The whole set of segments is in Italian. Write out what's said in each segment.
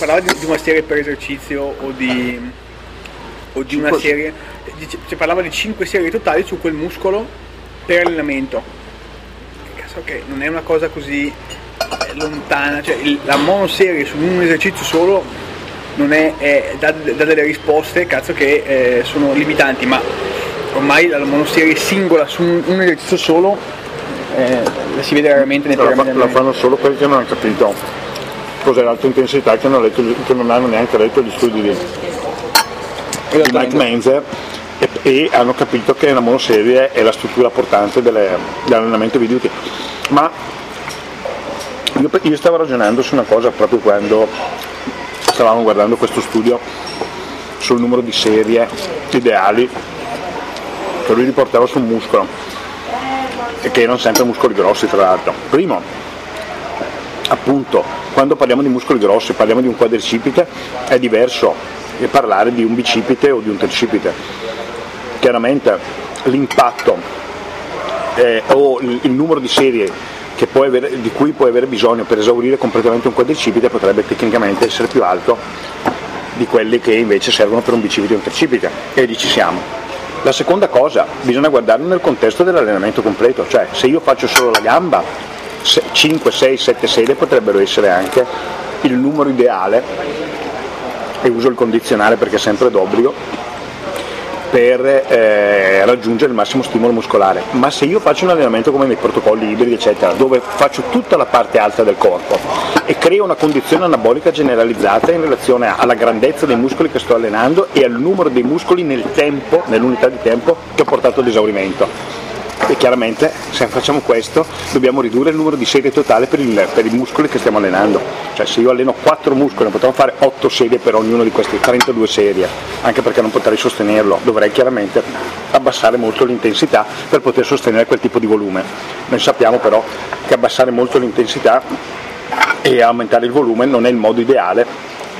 parlava di, di una serie per esercizio o di, o di una serie, dice- cioè parlava di 5 serie totali su quel muscolo per allenamento. Cazzo che non è una cosa così eh, lontana, cioè il- la monoserie su un esercizio solo non è, è- dà, dà delle risposte cazzo che eh, sono limitanti, ma ormai la monoserie singola su un, un esercizio solo eh, la si vede raramente nei la, programmi di la allenamento. fanno solo perché non hanno capito cos'è l'alta intensità che non, hanno letto- che non hanno neanche letto gli studi di, di Mike Menzer e, e hanno capito che la monoserie è la struttura portante delle- dell'allenamento video ma io, io stavo ragionando su una cosa proprio quando stavamo guardando questo studio sul numero di serie ideali che lui riportava sul muscolo e che erano sempre muscoli grossi tra l'altro. Primo, appunto, quando parliamo di muscoli grossi, parliamo di un quadricipite, è diverso parlare di un bicipite o di un tricipite. Chiaramente l'impatto eh, o il, numero di serie avere- di cui puoi avere bisogno per esaurire completamente un quadricipite potrebbe tecnicamente essere più alto di quelli che invece servono per un bicipite o un tricipite e lì ci siamo. La seconda cosa, bisogna guardarlo nel contesto dell'allenamento completo, cioè se io faccio solo la gamba, 5, 6, 7 serie potrebbero essere anche il numero ideale, e uso il condizionale perché è sempre d'obbligo, per eh, raggiungere il massimo stimolo muscolare. Ma se io faccio un allenamento come nei protocolli ibridi, eccetera, dove faccio tutta la parte alta del corpo e creo una condizione anabolica generalizzata in relazione alla grandezza dei muscoli che sto allenando e al numero dei muscoli nel tempo, nell'unità di tempo che ho portato ad esaurimento. E chiaramente se facciamo questo dobbiamo ridurre il numero di serie totale per, il- per i muscoli che stiamo allenando. Cioè se io alleno 4 muscoli potrò fare 8 serie per ognuno di queste 32 serie, anche perché non potrei sostenerlo, dovrei chiaramente abbassare molto l'intensità per poter sostenere quel tipo di volume. Noi sappiamo però che abbassare molto l'intensità e aumentare il volume non è il modo ideale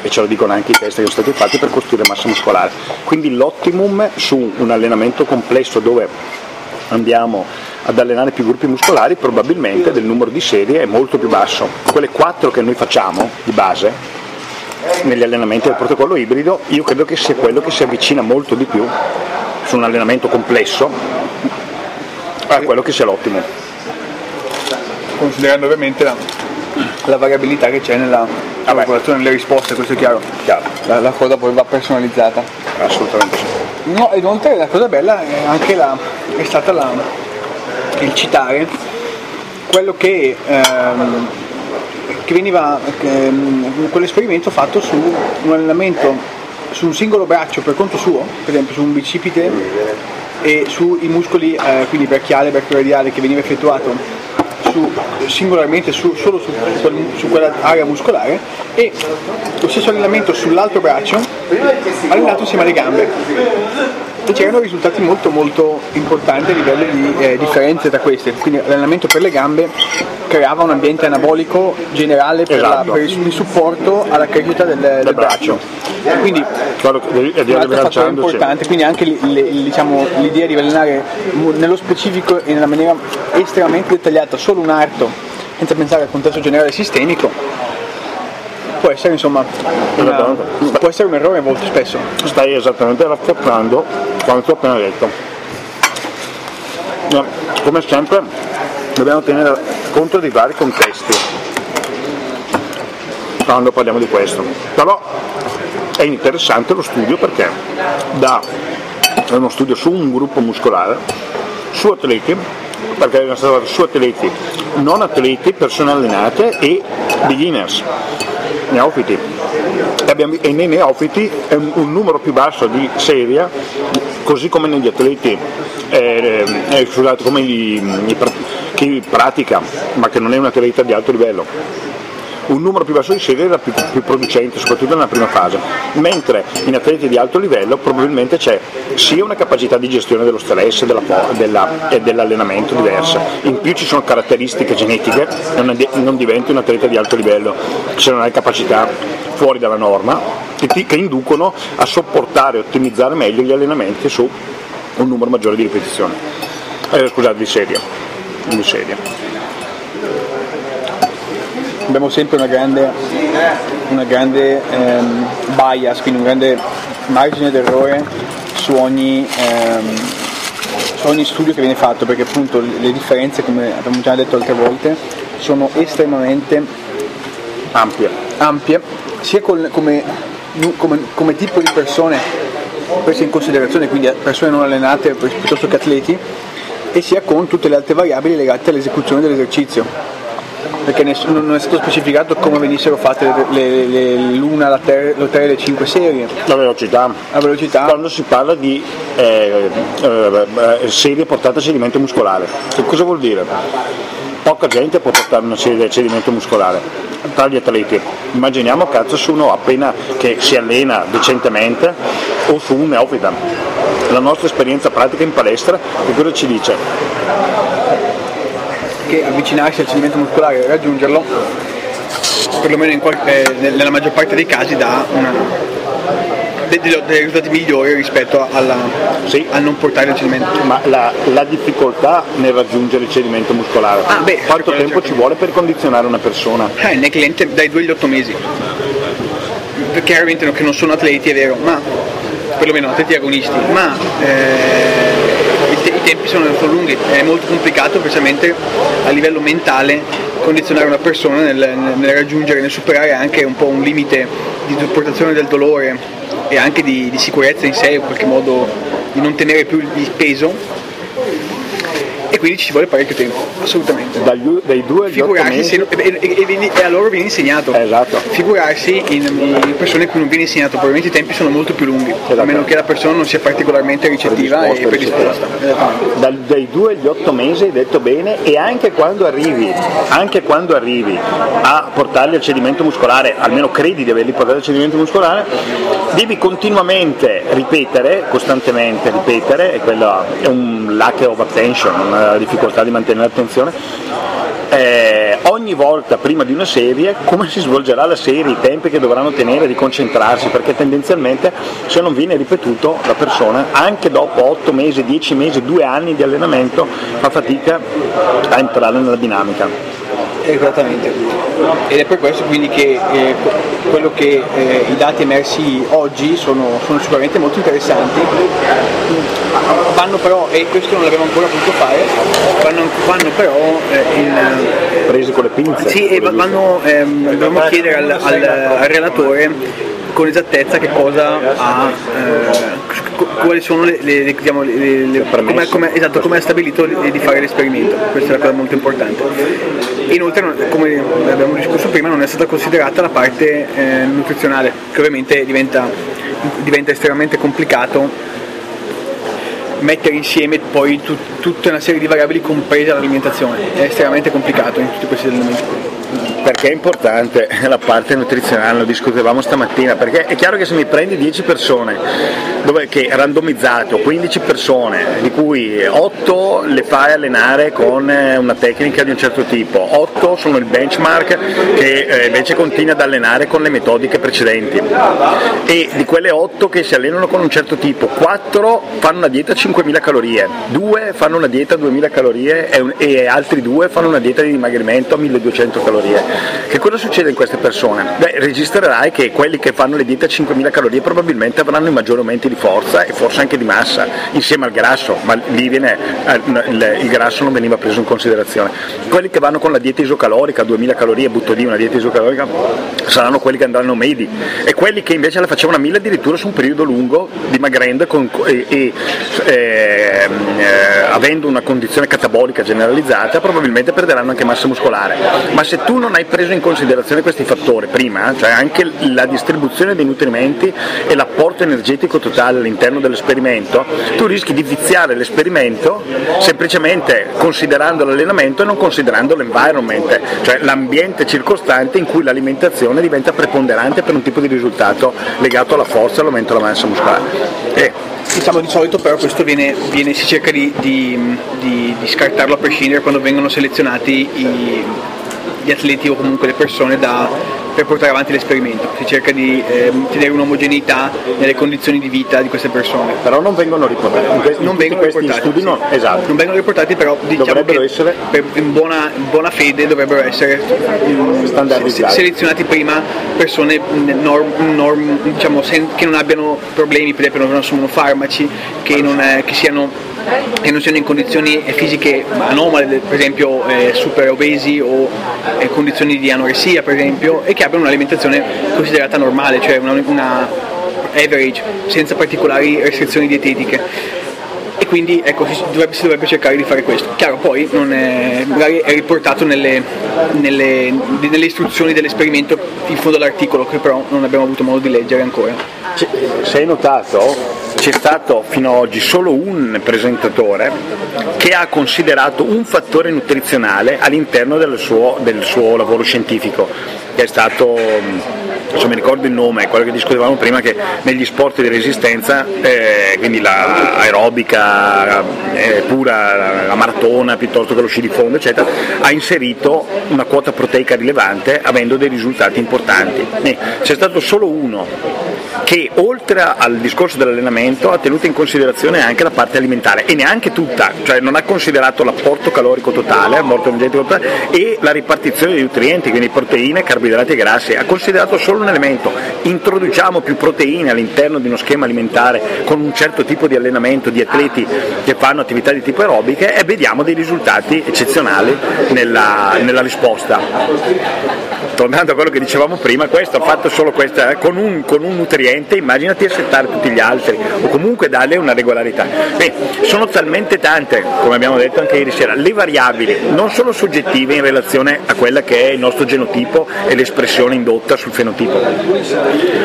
e ce lo dicono anche i test che sono stati fatti per costruire massa muscolare. Quindi l'optimum su un allenamento complesso dove andiamo ad allenare più gruppi muscolari probabilmente del numero di serie è molto più basso. Quelle 4 che noi facciamo di base negli allenamenti del protocollo ibrido io credo che sia quello che si avvicina molto di più su un allenamento complesso a quello che sia l'ottimo. considerando ovviamente la, la variabilità che c'è nella calcolazione delle risposte, questo è chiaro. Chiaro, La, la cosa poi va personalizzata. assolutamente sì. No, inoltre la cosa bella è anche la, è stata la, il citare quello che, ehm, che veniva, ehm, quell'esperimento fatto su un allenamento su un singolo braccio per conto suo, per esempio su un bicipite e sui muscoli, eh, quindi brachiale brachioradiale che veniva effettuato su- singolarmente su- solo su, su quell'area muscolare e lo stesso allenamento sull'altro braccio allenato insieme alle gambe e c'erano risultati molto molto importanti a livello di eh, differenze tra queste quindi l'allenamento per le gambe creava un ambiente anabolico generale per, la- Esatto. per il, il supporto alla crescita del, del braccio quindi devi, devi un altro fattore rilanciandoci. importante, quindi anche li- le- diciamo, l'idea di allenare nello specifico e nella maniera estremamente dettagliata solo un arto, senza pensare al contesto generale sistemico, può essere insomma una- può essere un errore molto spesso. stai esattamente rafforzando quanto ho appena detto. Come sempre dobbiamo tenere conto dei vari contesti quando parliamo di questo. Però è interessante lo studio perché è uno studio su un gruppo muscolare, su atleti, perché è stato su atleti, non atleti, persone allenate e beginners, neofiti. E, abbiamo- e nei neofiti è un, un numero più basso di serie, così come negli atleti, eh, eh, scusate, come i- i chi pratica, ma che non è un atleta di alto livello. Un numero più basso di serie era più, più producente, soprattutto nella prima fase, mentre in atleti di alto livello probabilmente c'è sia una capacità di gestione dello stress della della- e dell'allenamento diversa, in più ci sono caratteristiche genetiche, non, è- non diventi un atleta di alto livello se non hai capacità fuori dalla norma, che, ti- che inducono a sopportare e ottimizzare meglio gli allenamenti su un numero maggiore di ripetizioni, eh, scusate, di serie. Di serie. Abbiamo sempre una grande, una grande ehm, bias, quindi un grande margine d'errore su ogni, ehm, su ogni studio che viene fatto, perché appunto le differenze, come abbiamo già detto altre volte, sono estremamente ampie, ampie sia col, come, come, come tipo di persone prese in considerazione, quindi persone non allenate piuttosto che atleti, e sia con tutte le altre variabili legate all'esecuzione dell'esercizio. Perché non è stato specificato come venissero fatte le, le, l'una, la 3 e le 5 serie. La velocità. La velocità. Quando si parla di eh, eh, serie portate a sedimento muscolare, che cosa vuol dire? Poca gente può portare una serie di cedimento muscolare tra gli atleti. Immaginiamo cazzo su uno appena che si allena decentemente o su un neofita. La nostra esperienza pratica in palestra che cosa ci dice? Che avvicinarsi al cedimento muscolare e raggiungerlo, perlomeno qualche, eh, nella maggior parte dei casi, dà una, dei, dei risultati migliori rispetto alla, sì. a non portare il cedimento. Ma la, la, difficoltà nel raggiungere il cedimento muscolare, ah, beh, quanto tempo certo. ci vuole per condizionare una persona? Eh, nel cliente dai 2 agli 8 mesi. Chiaramente che non sono atleti, è vero, ma perlomeno atleti agonisti, ma eh, tempi sono, sono, lunghi, è molto complicato specialmente a livello mentale condizionare una persona nel, nel raggiungere, nel superare anche un po' un limite di sopportazione del dolore e anche di, di sicurezza in sé, in qualche modo di non tenere più il peso e quindi ci vuole parecchio tempo, assolutamente. Dagli, dai due agli Figurarsi se, e, e, e, a loro viene insegnato. Esatto. Figurarsi in, persone a cui non viene insegnato, probabilmente i tempi sono molto più lunghi, esatto. a meno che la persona non sia particolarmente ricettiva e predisposta. Dal, dai due agli otto mesi hai detto bene e anche quando arrivi, anche quando arrivi a portarli al cedimento muscolare, almeno credi di averli portati al cedimento muscolare, devi continuamente ripetere, costantemente ripetere, e quello è un lack of attention, difficoltà di mantenere l'attenzione, eh, ogni volta prima di una serie come si svolgerà la serie, i tempi che dovranno tenere di concentrarsi, perché tendenzialmente se non viene ripetuto la persona anche dopo 8 mesi, 10 mesi, 2 anni di allenamento fa fatica a entrare nella dinamica. Esattamente. Ed è per questo quindi che eh, quello che eh, i dati emersi oggi sono, sono, sicuramente molto interessanti, vanno però, e questo non l'abbiamo ancora potuto fare, vanno, vanno però eh, in, presi con le pinze. Sì, e vanno, ehm, dobbiamo chiedere al, al, al relatore con esattezza che cosa ha, eh, quali sono le, le, diciamo, le, le come, come, esatto, come ha stabilito di fare l'esperimento, questa è una cosa molto importante. Inoltre, come abbiamo discusso prima, non è stata considerata la parte eh, nutrizionale, che ovviamente diventa, diventa estremamente complicato mettere insieme poi tut, tutta una serie di variabili compresa l'alimentazione, è estremamente complicato in tutti questi elementi perché è importante la parte nutrizionale, lo discutevamo stamattina, perché è chiaro che se mi prendi 10 persone, dove, che randomizzato, 15 persone, di cui 8 le fai allenare con eh, una tecnica di un certo tipo, 8 sono il benchmark che eh, invece continui ad allenare con le metodiche precedenti e di quelle 8 che si allenano con un certo tipo, 4 fanno una dieta a 5.000 calorie, 2 fanno una dieta a 2.000 calorie e altri 2 fanno una dieta di dimagrimento a 1.200 calorie. Che cosa succede in queste persone? Beh, registrerai che quelli che fanno le diete a 5.000 calorie probabilmente avranno i maggiori aumenti di forza e forse anche di massa, insieme al grasso, ma lì viene, eh, il grasso non veniva preso in considerazione. Quelli che vanno con la dieta isocalorica, a 2.000 calorie, butto lì una dieta isocalorica, saranno quelli che andranno medi e quelli che invece la facevano a 1.000 addirittura su un periodo lungo, dimagrendo con, e, e eh, eh, avendo una condizione catabolica generalizzata, probabilmente perderanno anche massa muscolare. Ma se tu non hai hai preso in considerazione questi fattori prima, cioè anche la distribuzione dei nutrimenti e l'apporto energetico totale all'interno dell'esperimento, tu rischi di viziare l'esperimento semplicemente considerando l'allenamento e non considerando l'environment, cioè l'ambiente circostante in cui l'alimentazione diventa preponderante per un tipo di risultato legato alla forza e all'aumento della massa muscolare. E diciamo di solito però questo viene, viene si cerca di, di, di, di, scartarlo a prescindere quando vengono selezionati i, gli atleti o comunque le persone da per portare avanti l'esperimento, si cerca di eh, tenere un'omogeneità nelle condizioni di vita di queste persone. Però non vengono riportati, in questi, non vengono riportati, studi non, esatto. non vengono riportati però diciamo che essere... per, in, buona, in, buona, fede dovrebbero essere se, selezionati prima persone norm, norm, diciamo, sen, che non abbiano problemi, per esempio non assumono farmaci, che, non, che siano che non siano in condizioni fisiche anomale, per esempio eh, super obesi o eh, condizioni di anoressia per esempio, e che abbiano un'alimentazione considerata normale, cioè una, una average, senza particolari restrizioni dietetiche e quindi ecco, si, dovrebbe, si, dovrebbe, cercare di fare questo. Chiaro, poi è, magari è riportato nelle, nelle, nelle, istruzioni dell'esperimento in fondo all'articolo che però non abbiamo avuto modo di leggere ancora. Se hai notato, c'è stato fino ad oggi solo un presentatore che ha considerato un fattore nutrizionale all'interno del suo, del suo lavoro scientifico, che è stato adesso mi ricordo il nome, quello che discutevamo prima, che negli sport di resistenza, eh, quindi l'aerobica eh, pura, la, la maratona piuttosto che lo sci di fondo, eccetera, ha inserito una quota proteica rilevante avendo dei risultati importanti. Eh, c'è stato solo uno che oltre al discorso dell'allenamento ha tenuto in considerazione anche la parte alimentare e neanche tutta, cioè non ha considerato l'apporto calorico totale, l'apporto energetico totale e la ripartizione dei nutrienti, quindi proteine, carboidrati e grassi, ha considerato solo un elemento, introduciamo più proteine all'interno di uno schema alimentare con un certo tipo di allenamento di atleti che fanno attività di tipo aerobiche e vediamo dei risultati eccezionali nella, nella risposta. Tornando a quello che dicevamo prima, questo ha fatto solo questa, eh, con, un, con, un, nutriente immaginati assettare tutti gli altri o comunque darle una regolarità. Beh, sono talmente tante, come abbiamo detto anche ieri sera, le variabili, non solo soggettive in relazione a quella che è il nostro genotipo e l'espressione indotta sul fenotipo,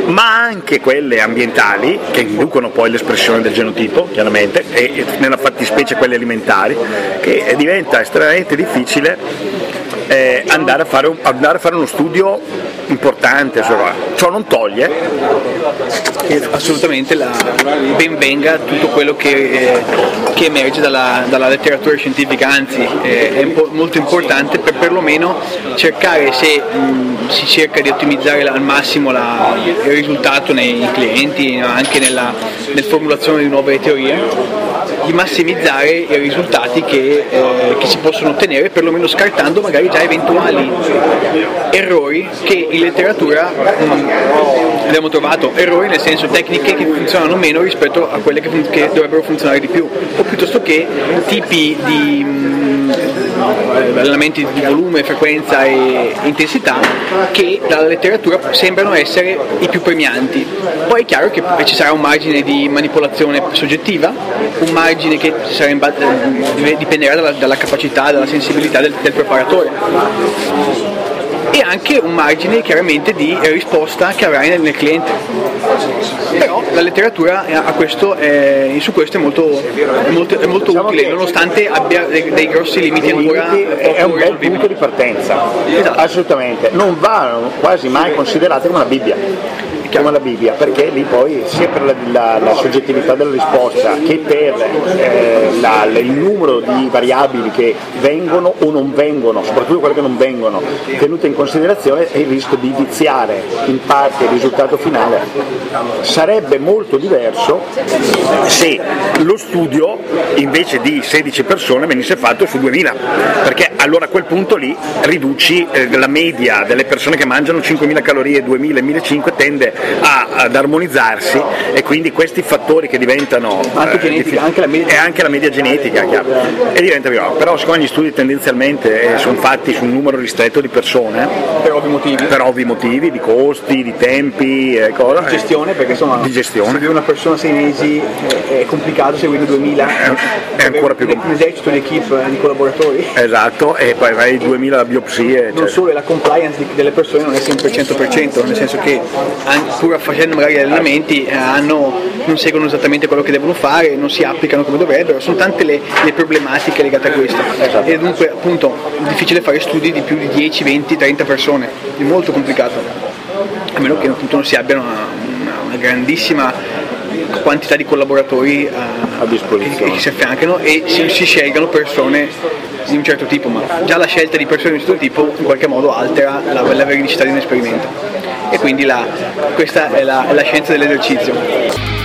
ma anche quelle ambientali che inducono poi l'espressione del genotipo, chiaramente, e nella fattispecie quelle alimentari, che diventa estremamente difficile eh, andare, a fare, andare, a fare, uno studio importante, ciò non toglie assolutamente la, ben tutto quello che, eh, che emerge dalla, dalla, letteratura scientifica, anzi eh, è molto importante per perlomeno cercare se mh, si cerca di ottimizzare al massimo la, il risultato nei clienti, anche nella, nella formulazione di nuove teorie di massimizzare i risultati che, eh, che, si possono ottenere, perlomeno scartando magari già eventuali errori che in letteratura mh, mm, abbiamo trovato, errori nel senso tecniche che funzionano meno rispetto a quelle che, fun- che dovrebbero funzionare di più, o piuttosto che tipi di mh, mm, allenamenti di volume, frequenza e intensità che dalla letteratura sembrano essere i più premianti. Poi è chiaro che ci sarà un margine di manipolazione soggettiva, un margine che dipenderà dalla, dalla capacità, dalla sensibilità del, del preparatore e anche un margine chiaramente di risposta che avrai nel, nel cliente. Però la letteratura questo è, su questo è molto, è molto, è molto diciamo utile, nonostante abbia dei, dei grossi limiti ancora. È un bel punto di partenza, esatto. assolutamente. Non vanno quasi mai considerate come una Bibbia chiama la Bibbia, perché lì poi sia per la, la, la soggettività della risposta che per eh, la, il numero di variabili che vengono o non vengono, soprattutto quelle che non vengono, tenute in considerazione e il rischio di viziare in parte il risultato finale. Sarebbe molto diverso se lo studio invece di 16 persone venisse fatto su 2000, perché allora a quel punto lì riduci eh, la media delle persone che mangiano 5.000 calorie, 2.000 e 1.500 tende a, ad armonizzarsi e quindi questi fattori che diventano anche, eh, genetica, anche, la media... e anche la media genetica chiaro, e diventa più però siccome gli studi tendenzialmente eh, sono fatti su un numero ristretto di persone per ovvi motivi, per ovvi motivi di costi, di tempi eh, cosa, di gestione perché insomma di gestione. seguire una persona sei mesi è complicato seguire 2000 è, è ancora più complicato un esercito di equipe di collaboratori esatto e poi avrai 2000 biopsie non cioè. solo la compliance delle persone non è sempre 100% nel senso che pur facendo magari allenamenti, eh, hanno, non seguono esattamente quello che devono fare, non si applicano come dovrebbero, sono tante le, le problematiche legate a questo. Esatto. E dunque appunto è difficile fare studi di più di 10, 20, 30 persone, è molto complicato, a meno che appunto non si abbiano una, una, una grandissima quantità di collaboratori a, a disposizione. che si affiancano e si, si, scelgano persone di un certo tipo, ma già la scelta di persone di un certo tipo in qualche modo altera la, la veridicità di un esperimento e quindi la, questa è la, è la scienza dell'esercizio.